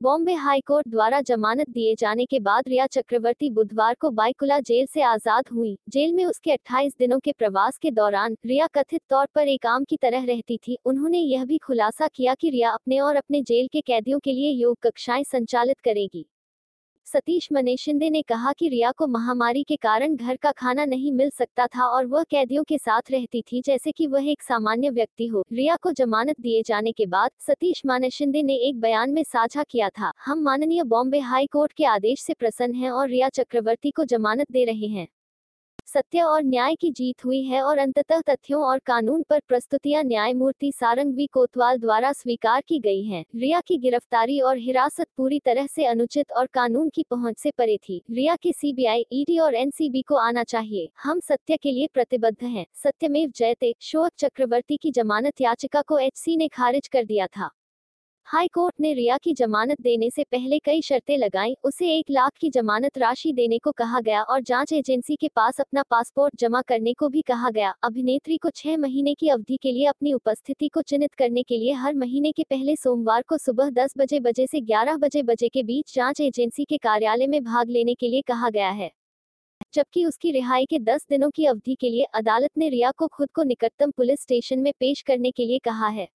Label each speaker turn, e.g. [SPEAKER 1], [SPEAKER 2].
[SPEAKER 1] Bombay high court द्वारा जमानत दिए जाने के बाद रिया चक्रवर्ती बुधवार को बाइकुला जेल से आज़ाद हुई। जेल में उसके 28 दिनों के प्रवास के दौरान रिया कथित तौर पर एक आम की तरह रहती थी। उन्होंने यह भी खुलासा किया कि रिया अपने और अपने जेल के कैदियों के लिए योग कक्षाएँ संचालित करेगी। सतीश मने शिंदे ने कहा कि रिया को महामारी के कारण घर का खाना नहीं मिल सकता था और वह कैदियों के साथ रहती थी, जैसे कि वह एक सामान्य व्यक्ति हो। रिया को जमानत दिए जाने के बाद, सतीश माने शिंदे ने एक बयान में साझा किया था, हम माननीय बॉम्बे हाई कोर्ट के आदेश से प्रसन्न हैं और रिया चक्रवर्ती को जमानत दे रहे हैं। सत्य और न्याय की जीत हुई है और अंततः तथ्यों और कानून पर प्रस्तुतियाँ न्यायमूर्ति सारंगवी कोतवाल द्वारा स्वीकार की गई हैं। रिया की गिरफ्तारी और हिरासत पूरी तरह से अनुचित और कानून की पहुँच से परे थी। रिया की सीबीआई ईडी और एनसीबी को आना चाहिए। हम सत्य के लिए प्रतिबद्ध हैं। सत्यमेव जयते, शोक चक्रवर्ती की जमानत याचिका को एचसी ने खारिज कर दिया था। हाई कोर्ट ने रिया की जमानत देने से पहले कई शर्तें लगाई, उसे एक लाख की जमानत राशि देने को कहा गया और जाँच एजेंसी के पास अपना पासपोर्ट जमा करने को भी कहा गया। अभिनेत्री को छह महीने की अवधि के लिए अपनी उपस्थिति को चिन्हित करने के लिए हर महीने के पहले सोमवार को सुबह दस बजे बजे से ग्यारह बजे बजे के बीच जाँच एजेंसी के कार्यालय में भाग लेने के लिए कहा गया है। जबकि उसकी रिहाई के 10 दिनों की अवधि के लिए अदालत ने रिया को खुद को निकटतम पुलिस स्टेशन में पेश करने के लिए कहा है।